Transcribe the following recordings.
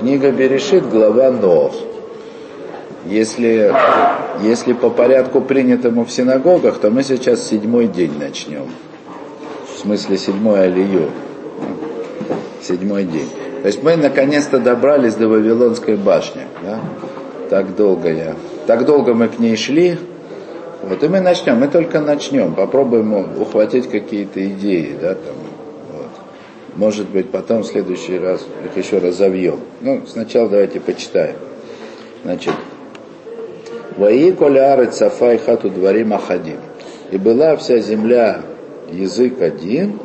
Книга Берешит, глава Нох. Если, если по порядку принятому в синагогах, то мы сейчас седьмой день начнем. В смысле седьмой алию. Седьмой день. То есть мы наконец-то добрались до Вавилонской башни. Да? Так долго я. Так долго мы к ней шли. Вот и мы начнем. Мы только начнем. Попробуем ухватить какие-то идеи, да, там, может быть, потом в следующий раз их еще разовьем. Ну, сначала давайте почитаем. Значит, Ваи коляры цафай хату дворим ахадим. И была вся земля язык один,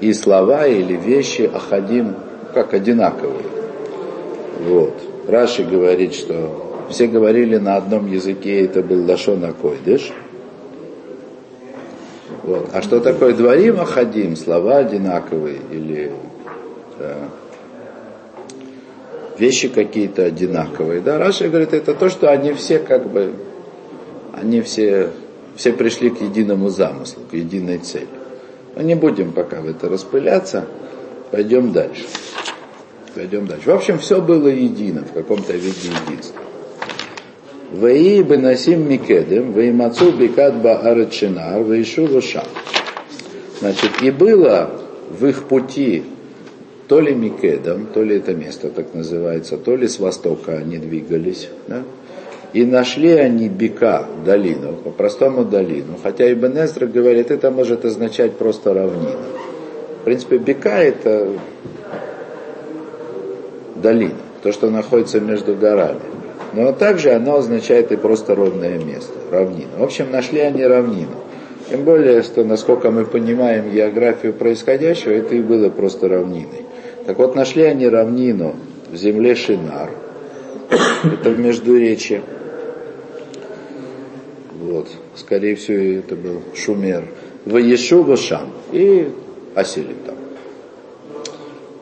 и слова или вещи ахадим как одинаковые. Вот. Раши говорит, что все говорили на одном языке, это был Лашона Койдыш – вот. А что такое дворим ахадим? Слова одинаковые или да, вещи какие-то одинаковые. Да, Раша говорит, это то, что они все как бы, они все, все пришли к единому замыслу, к единой цели. Но не будем пока в это распыляться, пойдем дальше. Пойдем дальше. В общем, все было едино, в каком-то виде единства. Ваи бенасим микедем, ваимацу бикат баарат шинар, ваишу лошам. Значит, и было в их пути то ли Микедом, то ли это место так называется, то ли с востока они двигались, да? и нашли они Бека, долину, по-простому долину, хотя Ибн Эзра говорит, это может означать просто равнину. В принципе, Бека это долина, то, что находится между горами. Но также оно означает и просто ровное место, равнина. В общем, нашли они равнину. Тем более, что, насколько мы понимаем географию происходящего, это и было просто равниной. Так вот, нашли они равнину в земле Шинар, это в Междуречье. Вот, скорее всего, это был Шумер. В Ешува Шам. И осели там.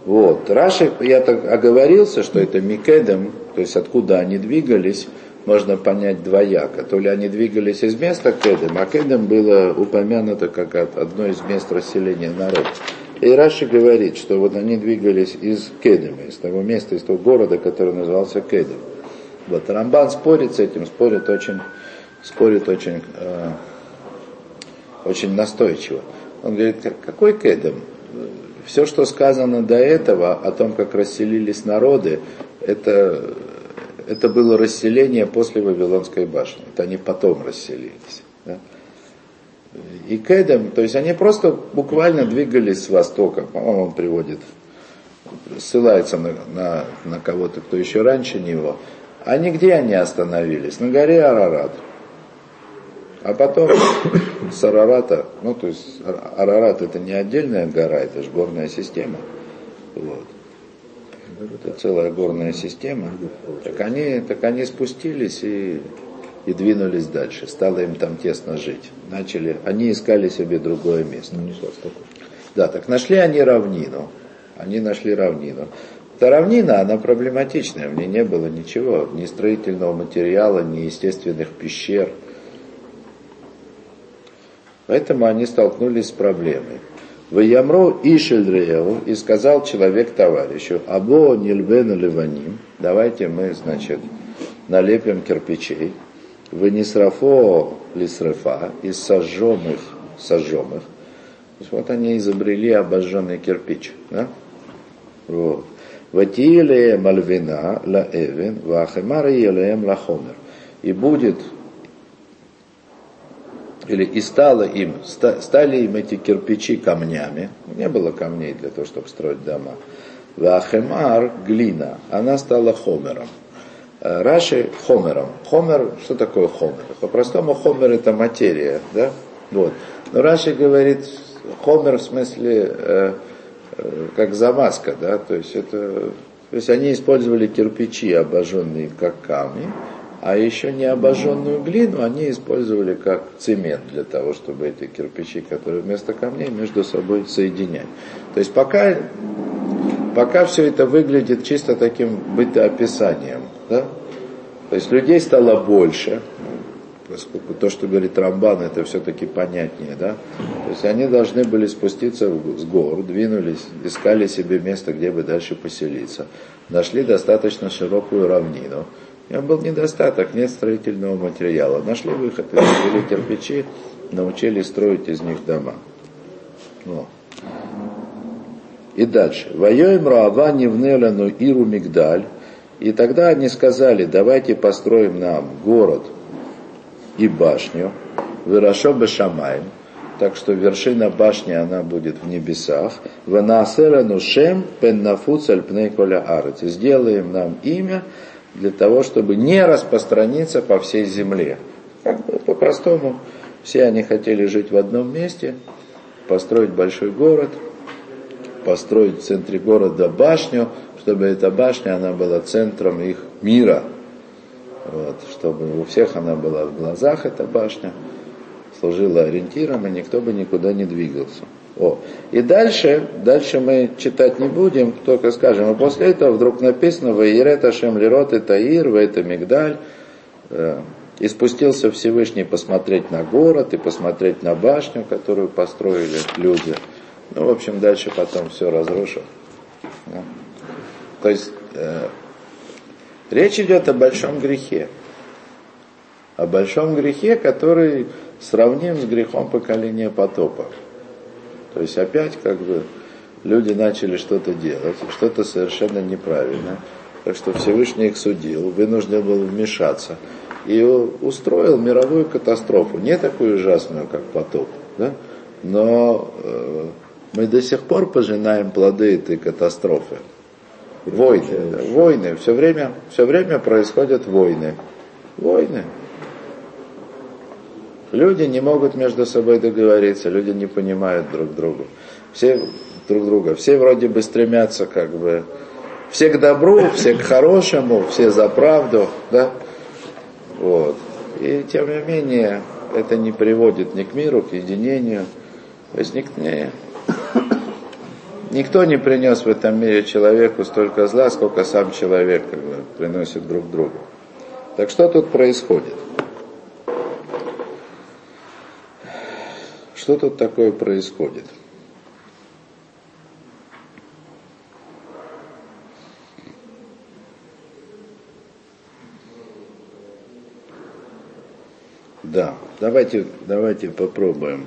Вот. Раши, я так оговорился, что это Микедем, то есть откуда они двигались, можно понять двояко. То ли они двигались из места Кедем, а Кедем было упомянуто как одно из мест расселения народа. И Раши говорит, что вот они двигались из Кедема, из того места, из того города, который назывался Кедем. Вот Рамбан спорит с этим, спорит очень, спорит очень, э, очень настойчиво. Он говорит, какой Кедем? Все, что сказано до этого, о том, как расселились народы, это, это было расселение после Вавилонской башни. Это они потом расселились. Да? И Кедем, то есть они просто буквально двигались с востока. По-моему, он приводит, ссылается на, на, на кого-то, кто еще раньше него. А нигде они остановились? На горе Арарат. А потом с Арарата, ну то есть Арарат это не отдельная гора, это же горная система. Вот. Это целая горная система. Так они, так они спустились и, и двинулись дальше. Стало им там тесно жить. Начали, они искали себе другое место. Ну, да, так нашли они равнину. Они нашли равнину. Эта равнина, она проблематичная, в ней не было ничего, ни строительного материала, ни естественных пещер – Поэтому они столкнулись с проблемой. В Ямро Ишельдрееву и сказал человек товарищу, Або Нильбен Ливаним, давайте мы, значит, налепим кирпичей, в Нисрафо Лисрефа, из сожженных, сожженных. То есть вот они изобрели обожженный кирпич. Да? Вот. Ватиле Мальвина ла Эвен, Вахемар Елеем Лахомер. И будет или и стало им, стали им эти кирпичи камнями. Не было камней для того, чтобы строить дома. Вахемар, глина, она стала хомером. Э, Раши хомером. Хомер, что такое хомер? По-простому хомер это материя, да? Вот. Но Раши говорит, хомер в смысле э, э, как замазка, да, то есть это, то есть они использовали кирпичи, обожженные как камни, а еще не обожженную глину они использовали как цемент для того, чтобы эти кирпичи, которые вместо камней, между собой соединять. То есть пока, пока все это выглядит чисто таким бытоописанием, да? то есть людей стало больше, поскольку то, что говорит Рамбан, это все-таки понятнее, да, то есть они должны были спуститься с гор, двинулись, искали себе место, где бы дальше поселиться. Нашли достаточно широкую равнину. Им был недостаток, нет строительного материала. Нашли выход, извели кирпичи, научились строить из них дома. Вот. И дальше. Воюем Раава Невнеляну Иру Мигдаль. И тогда они сказали, давайте построим нам город и башню, Вырашо Бешамаем, так что вершина башни, она будет в небесах. Ванасерану Шем Пеннафуцаль Пнейколя Арец. Сделаем нам имя для того, чтобы не распространиться по всей земле. Как бы по-простому, все они хотели жить в одном месте, построить большой город, построить в центре города башню, чтобы эта башня, она была центром их мира. Вот, чтобы у всех она была в глазах, эта башня, служила ориентиром, и никто бы никуда не двигался. О. И дальше, дальше мы читать не будем, только скажем. А после этого вдруг написано «Ваирет Ашем Лерот и Таир, в это Мигдаль». Э, и спустился Всевышний посмотреть на город и посмотреть на башню, которую построили люди. Ну, в общем, дальше потом все разрушил. То есть э, речь идет о большом грехе. О большом грехе, который сравним с грехом поколения потопа. То есть опять как бы люди начали что-то делать, что-то совершенно неправильно. Так что Всевышний их судил, вынужден был вмешаться и устроил мировую катастрофу, не такую ужасную, как потоп, да? но э, мы до сих пор пожинаем плоды этой катастрофы. Войны, да, войны, все время, все время происходят войны. Войны. Люди не могут между собой договориться, люди не понимают друг друга. Все друг друга, все вроде бы стремятся как бы, все к добру, все к хорошему, все за правду, да? Вот. И тем не менее, это не приводит ни к миру, к единению. То есть не, никто не принес в этом мире человеку столько зла, сколько сам человек как бы, приносит друг другу. Так что тут происходит? Что тут такое происходит? Да, давайте, давайте попробуем.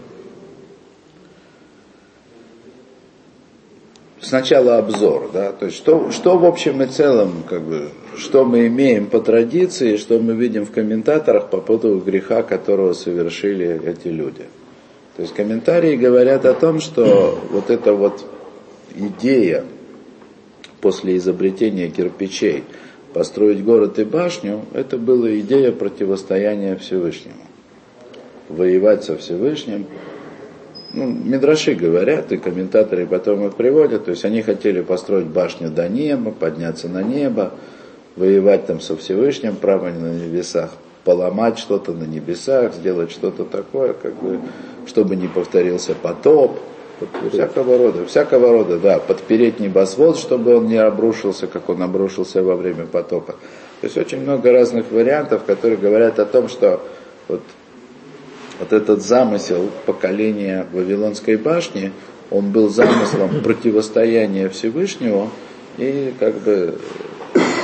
Сначала обзор, да, то есть что, что в общем и целом, как бы, что мы имеем по традиции, что мы видим в комментаторах по поводу греха, которого совершили эти люди. То есть комментарии говорят о том, что вот эта вот идея после изобретения кирпичей построить город и башню, это была идея противостояния Всевышнему. Воевать со Всевышним. Ну, Мидраши говорят, и комментаторы потом их приводят, то есть они хотели построить башню до неба, подняться на небо, воевать там со Всевышним, право на небесах, поломать что-то на небесах, сделать что-то такое, как бы, чтобы не повторился потоп, всякого рода, всякого рода, да, подпереть небосвод, чтобы он не обрушился, как он обрушился во время потопа. То есть очень много разных вариантов, которые говорят о том, что вот, вот этот замысел поколения Вавилонской башни, он был замыслом противостояния Всевышнего и как бы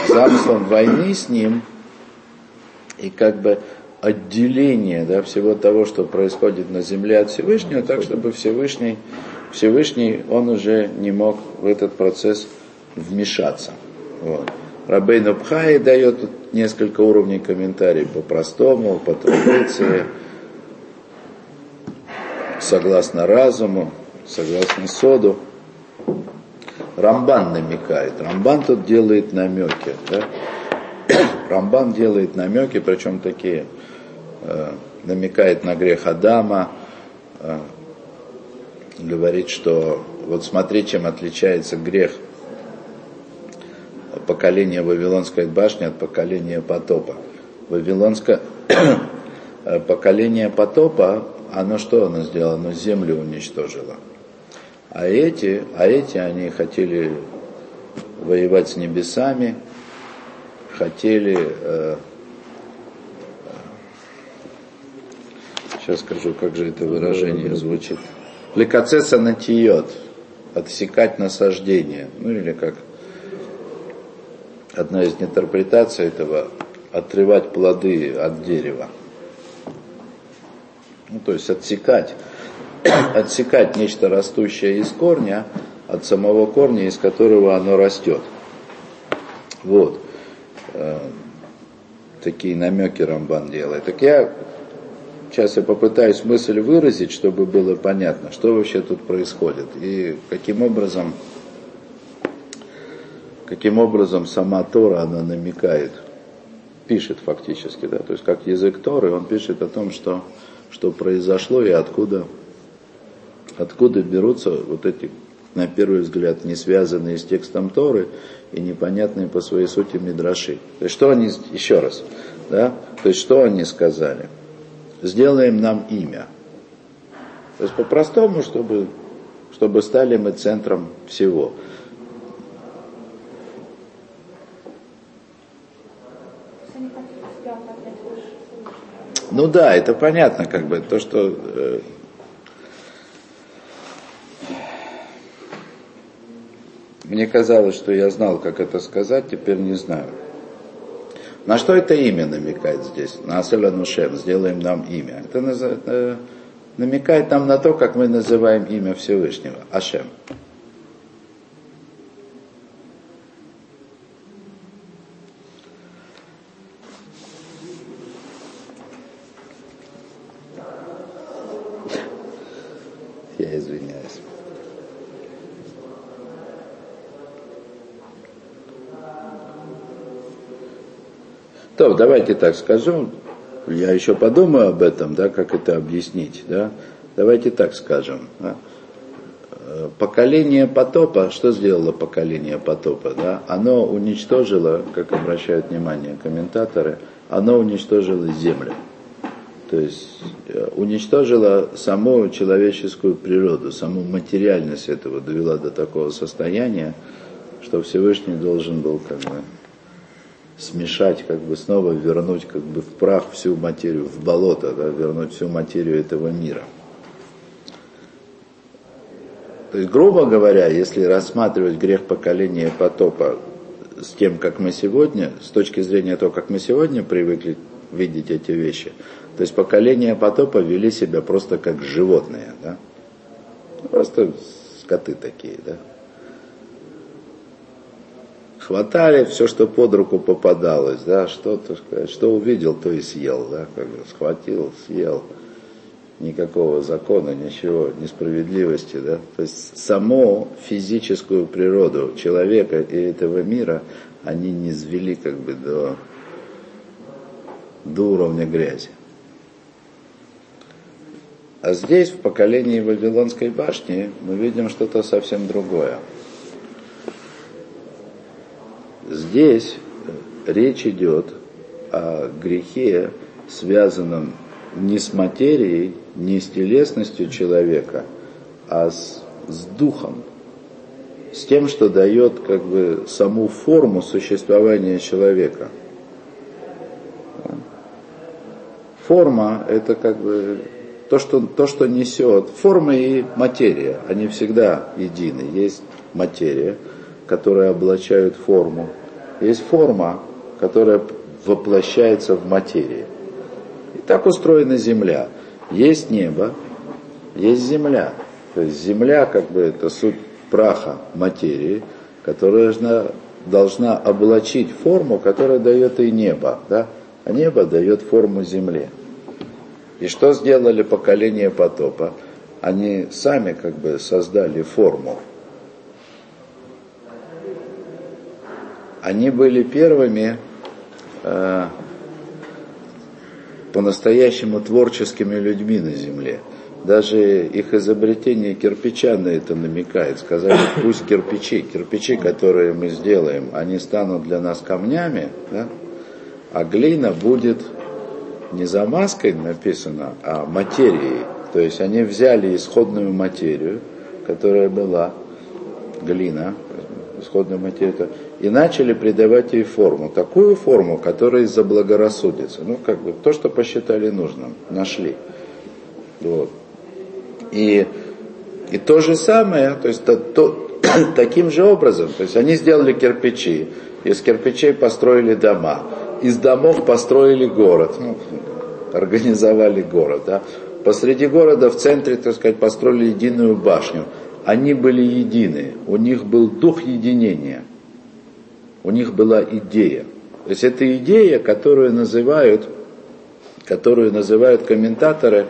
замыслом войны с ним, и как бы отделение да, всего того, что происходит на земле от Всевышнего, так чтобы Всевышний, Всевышний, он уже не мог в этот процесс вмешаться. Вот. Рабейн Пхай дает тут несколько уровней комментариев по-простому, по традиции, согласно разуму, согласно соду. Рамбан намекает. Рамбан тут делает намеки. Да? Рамбан делает намеки, причем такие, э, намекает на грех Адама, э, говорит, что вот смотри, чем отличается грех поколения Вавилонской башни от поколения потопа. Вавилонское поколение потопа, оно что оно сделало? Оно землю уничтожило. А эти, а эти, они хотели воевать с небесами, хотели э, Сейчас скажу, как же это выражение звучит. Лекацеса натиет, отсекать насаждение. Ну или как одна из интерпретаций этого, отрывать плоды от дерева. Ну, то есть отсекать, отсекать нечто растущее из корня от самого корня, из которого оно растет. Вот. Э, такие намеки Рамбан делает. Так я сейчас я попытаюсь мысль выразить, чтобы было понятно, что вообще тут происходит и каким образом, каким образом сама Тора она намекает, пишет фактически, да, то есть как язык Торы, он пишет о том, что, что произошло и откуда, откуда берутся вот эти на первый взгляд, не связанные с текстом Торы и непонятные по своей сути мидраши. То есть что они, еще раз, да, то есть что они сказали? Сделаем нам имя. То есть по-простому, чтобы, чтобы стали мы центром всего. Ну да, это понятно, как бы, то, что Мне казалось, что я знал, как это сказать, теперь не знаю. На что это имя намекает здесь? На Аселя Нушем, сделаем нам имя. Это э, намекает нам на то, как мы называем имя Всевышнего, Ашем. То, давайте так скажу, я еще подумаю об этом, да, как это объяснить, да. Давайте так скажем. Да. Э, поколение потопа, что сделало поколение потопа? Да? Оно уничтожило, как обращают внимание комментаторы, оно уничтожило землю. То есть э, уничтожило саму человеческую природу, саму материальность этого довела до такого состояния, что Всевышний должен был как бы смешать, как бы снова вернуть как бы в прах всю материю, в болото, да, вернуть всю материю этого мира. То есть, грубо говоря, если рассматривать грех поколения потопа с тем, как мы сегодня, с точки зрения того, как мы сегодня привыкли видеть эти вещи, то есть поколение потопа вели себя просто как животные, да? Просто скоты такие, да? Хватали все, что под руку попадалось, да, что, сказать, что увидел, то и съел, да, как бы схватил, съел. Никакого закона, ничего, несправедливости, да. То есть саму физическую природу человека и этого мира они не звели как бы до, до уровня грязи. А здесь, в поколении Вавилонской башни, мы видим что-то совсем другое. Здесь речь идет о грехе, связанном не с материей, не с телесностью человека, а с, с духом, с тем, что дает как бы саму форму существования человека. Форма это как бы то, что, то, что несет. Форма и материя, они всегда едины. Есть материя, которая облачает форму, есть форма, которая воплощается в материи. И так устроена Земля. Есть небо, есть Земля. То есть Земля, как бы, это суть праха материи, которая должна, должна облачить форму, которая дает и небо. Да? А небо дает форму Земле. И что сделали поколение потопа? Они сами как бы создали форму они были первыми э, по-настоящему творческими людьми на земле. Даже их изобретение кирпича на это намекает. Сказали, пусть кирпичи, кирпичи, которые мы сделаем, они станут для нас камнями, да? а глина будет не замазкой написано, а материей. То есть они взяли исходную материю, которая была глина, исходную материю, и начали придавать ей форму, такую форму, которая заблагорассудится. Ну, как бы то, что посчитали нужным, нашли. Вот. И, и то же самое, то есть то, то, таким же образом, то есть они сделали кирпичи, из кирпичей построили дома, из домов построили город, ну, организовали город. Да. Посреди города в центре, так сказать, построили единую башню. Они были едины, у них был дух единения, у них была идея. То есть это идея, которую называют, которую называют комментаторы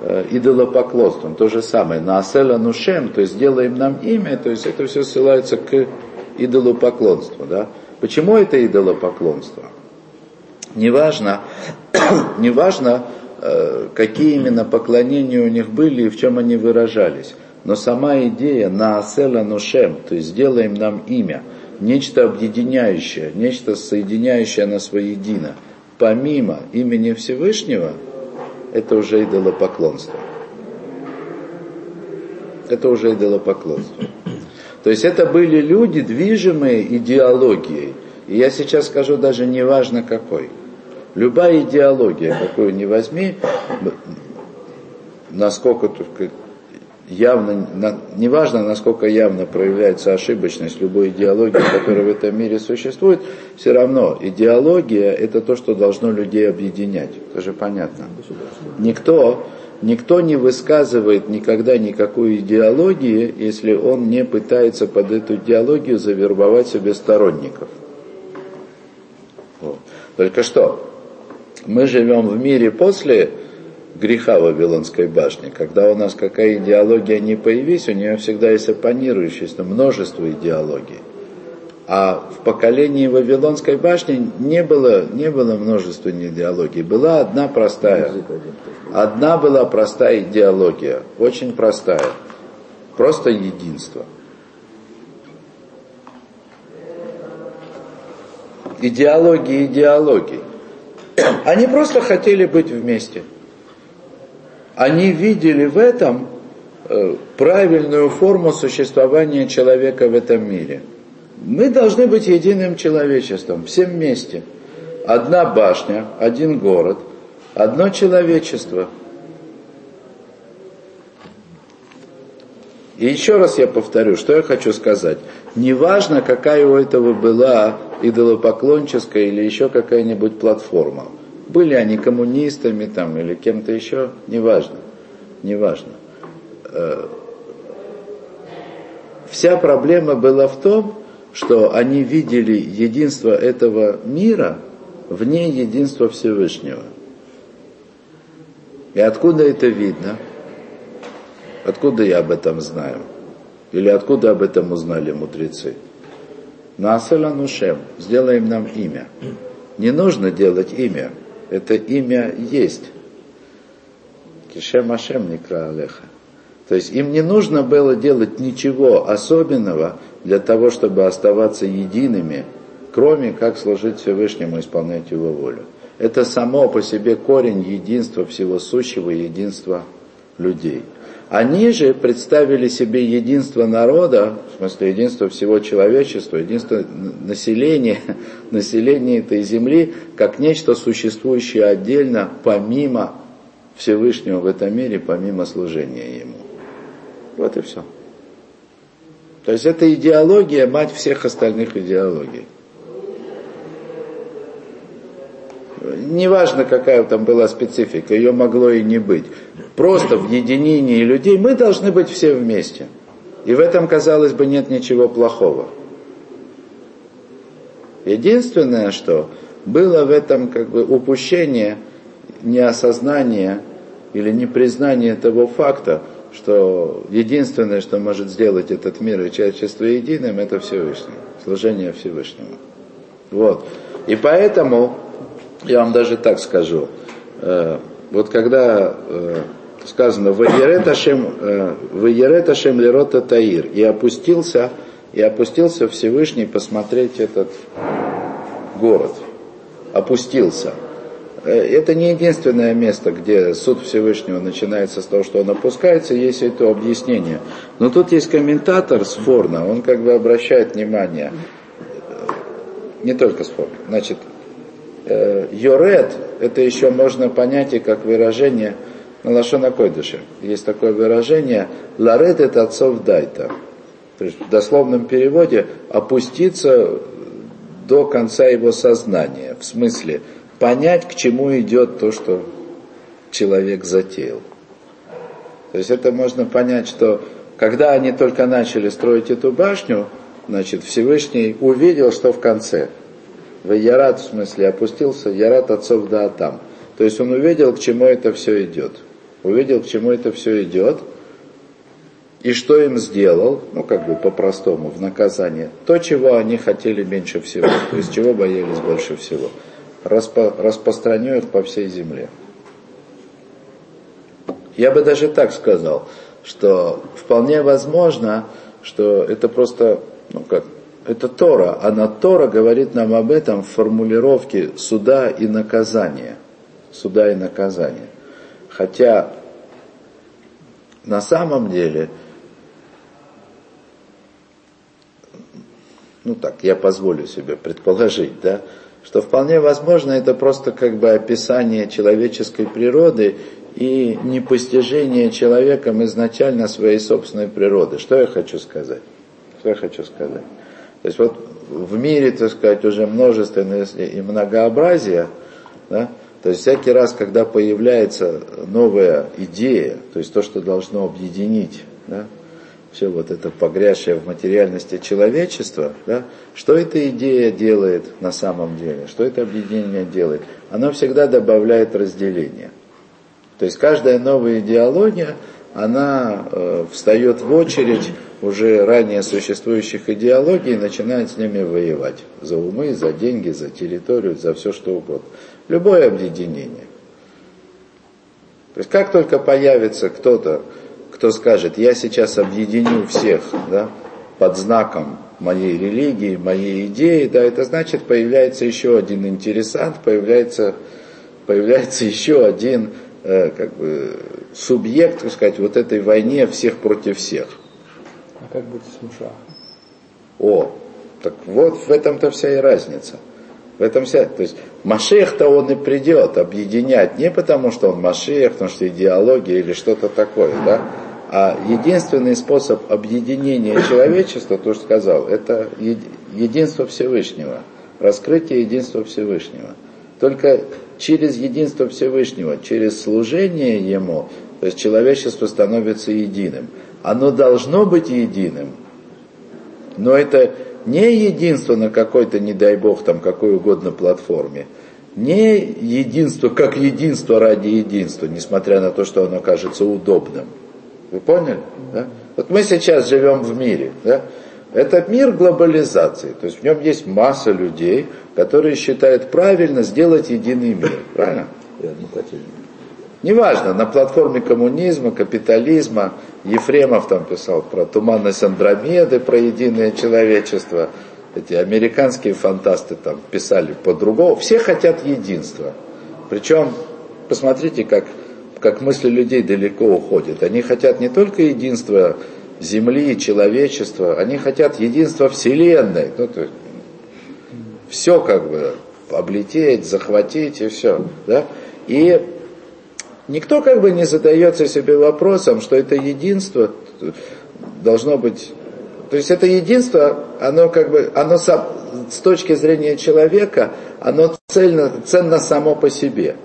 э, идолопоклонством. То же самое. На Асела Нушем, то есть делаем нам имя, то есть это все ссылается к идолопоклонству. Да? Почему это идолопоклонство? Неважно, неважно, э, какие именно поклонения у них были и в чем они выражались. Но сама идея на Асела Нушем, то есть сделаем нам имя, нечто объединяющее, нечто соединяющее нас воедино, помимо имени Всевышнего, это уже идолопоклонство. Это уже идолопоклонство. То есть это были люди, движимые идеологией. И я сейчас скажу даже не важно какой. Любая идеология, какую ни возьми, насколько явно, неважно, насколько явно проявляется ошибочность любой идеологии, которая в этом мире существует, все равно идеология это то, что должно людей объединять. Это же понятно. Никто, никто не высказывает никогда никакой идеологии, если он не пытается под эту идеологию завербовать себе сторонников. Вот. Только что, мы живем в мире после греха Вавилонской башни, когда у нас какая идеология не появись, у нее всегда есть оппонирующееся множество идеологий. А в поколении Вавилонской башни не было, не было множества идеологий. Была одна простая. Одна была простая идеология. Очень простая. Просто единство. Идеологии идеологии. Они просто хотели быть вместе. Они видели в этом э, правильную форму существования человека в этом мире. Мы должны быть единым человечеством, всем вместе. Одна башня, один город, одно человечество. И еще раз я повторю, что я хочу сказать. Неважно, какая у этого была идолопоклонческая или еще какая-нибудь платформа. Были они коммунистами там или кем-то еще, неважно. Неважно. Э, вся проблема была в том, что они видели единство этого мира вне единства Всевышнего. И откуда это видно? Откуда я об этом знаю? Или откуда об этом узнали мудрецы? Насаля Нушем, сделаем нам имя. Не нужно делать имя, это имя есть. Кишем Ашем Никра Алеха. То есть им не нужно было делать ничего особенного для того, чтобы оставаться едиными, кроме как служить Всевышнему, исполнять его волю. Это само по себе корень единства всего сущего, единства людей. Они же представили себе единство народа, в смысле единство всего человечества, единство населения, населения этой земли, как нечто существующее отдельно, помимо Всевышнего в этом мире, помимо служения Ему. Вот и все. То есть это идеология, мать всех остальных идеологий. Неважно, какая там была специфика, ее могло и не быть. Просто в единении людей мы должны быть все вместе. И в этом, казалось бы, нет ничего плохого. Единственное, что было в этом как бы упущение, неосознание или непризнание того факта, что единственное, что может сделать этот мир и человечество единым, это Всевышний, служение Всевышнему. Вот. И поэтому я вам даже так скажу. Э, вот когда э, сказано «Ваереташем э, лерота таир» и опустился, и опустился Всевышний посмотреть этот город. Опустился. Это не единственное место, где суд Всевышнего начинается с того, что он опускается, есть это объяснение. Но тут есть комментатор с Форна, он как бы обращает внимание, не только с Форна, значит, Йоред, это еще можно понять и как выражение на Лашона Койдыше. Есть такое выражение «ларет это отцов дайта». То есть в дословном переводе опуститься до конца его сознания. В смысле понять, к чему идет то, что человек затеял. То есть это можно понять, что когда они только начали строить эту башню, значит, Всевышний увидел, что в конце. В Ярат, в смысле, опустился, Ярат отцов да там. То есть он увидел, к чему это все идет. Увидел, к чему это все идет. И что им сделал, ну как бы по-простому, в наказание, то, чего они хотели меньше всего, то есть чего боялись больше всего. Распо, распространю их по всей земле. Я бы даже так сказал, что вполне возможно, что это просто, ну как, это Тора, а на Тора говорит нам об этом в формулировке суда и наказания. Суда и наказания. Хотя на самом деле, ну так, я позволю себе предположить, да, что вполне возможно это просто как бы описание человеческой природы и непостижение человеком изначально своей собственной природы. Что я хочу сказать? Что я хочу сказать? То есть вот в мире, так сказать, уже множественность и многообразие, да, то есть всякий раз, когда появляется новая идея, то есть то, что должно объединить, да, все вот это погрязшее в материальности человечества, да, что эта идея делает на самом деле, что это объединение делает? Оно всегда добавляет разделение. То есть каждая новая идеология, она э, встает в очередь уже ранее существующих идеологий и начинает с ними воевать. За умы, за деньги, за территорию, за все что угодно. Любое объединение. То есть как только появится кто-то, кто скажет, я сейчас объединю всех да, под знаком моей религии, моей идеи, да, это значит появляется еще один интересант, появляется, появляется еще один Э, как бы, субъект, так сказать, вот этой войне всех против всех. А как быть с Муша? О, так вот в этом-то вся и разница. В этом вся, то есть Машех-то он и придет объединять не потому, что он Машех, потому что идеология или что-то такое, да, а единственный способ объединения человечества, то, что сказал, это единство Всевышнего, раскрытие единства Всевышнего. Только через единство Всевышнего, через служение Ему, то есть человечество становится единым. Оно должно быть единым, но это не единство на какой-то, не дай бог, там какой угодно платформе, не единство как единство ради единства, несмотря на то, что оно кажется удобным. Вы поняли? Да? Вот мы сейчас живем в мире. Да? Это мир глобализации, то есть в нем есть масса людей, которые считают правильно сделать единый мир. Правильно? Неважно, на платформе коммунизма, капитализма, Ефремов там писал про туманность Андромеды, про единое человечество, эти американские фантасты там писали по-другому. Все хотят единства. Причем, посмотрите, как, как мысли людей далеко уходят. Они хотят не только единства Земли, человечества, они хотят единства Вселенной. Ну, то есть, все как бы облететь, захватить и все. Да? И никто как бы не задается себе вопросом, что это единство должно быть... То есть это единство, оно как бы, оно с точки зрения человека, оно цельно, ценно само по себе.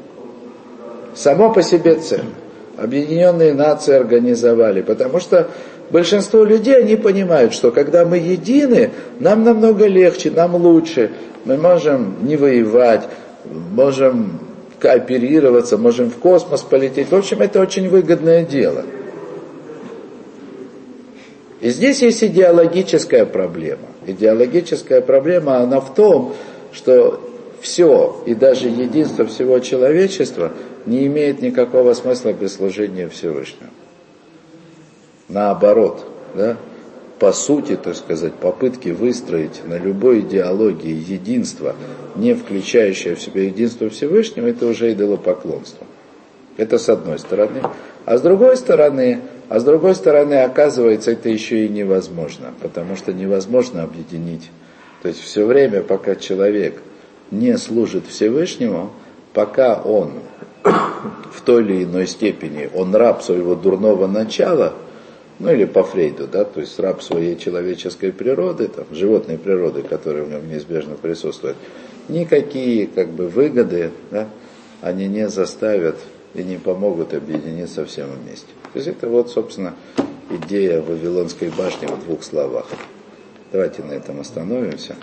Само по себе ценно. Объединенные нации организовали, потому что большинство людей, они понимают, что когда мы едины, нам намного легче, нам лучше. Мы можем не воевать, можем кооперироваться, можем в космос полететь. В общем, это очень выгодное дело. И здесь есть идеологическая проблема. Идеологическая проблема, она в том, что все, и даже единство всего человечества не имеет никакого смысла без служения Всевышнего наоборот, да, по сути, так сказать, попытки выстроить на любой идеологии единство, не включающее в себя единство Всевышнего, это уже идолопоклонство. Это с одной стороны. А с другой стороны, а с другой стороны, оказывается, это еще и невозможно, потому что невозможно объединить. То есть все время, пока человек не служит Всевышнему, пока он в той или иной степени он раб своего дурного начала, ну или по Фрейду, да, то есть раб своей человеческой природы, там, животной природы, которая в нем неизбежно присутствует, никакие как бы выгоды, да, они не заставят и не помогут объединиться всем вместе. То есть это вот, собственно, идея Вавилонской башни в двух словах. Давайте на этом остановимся.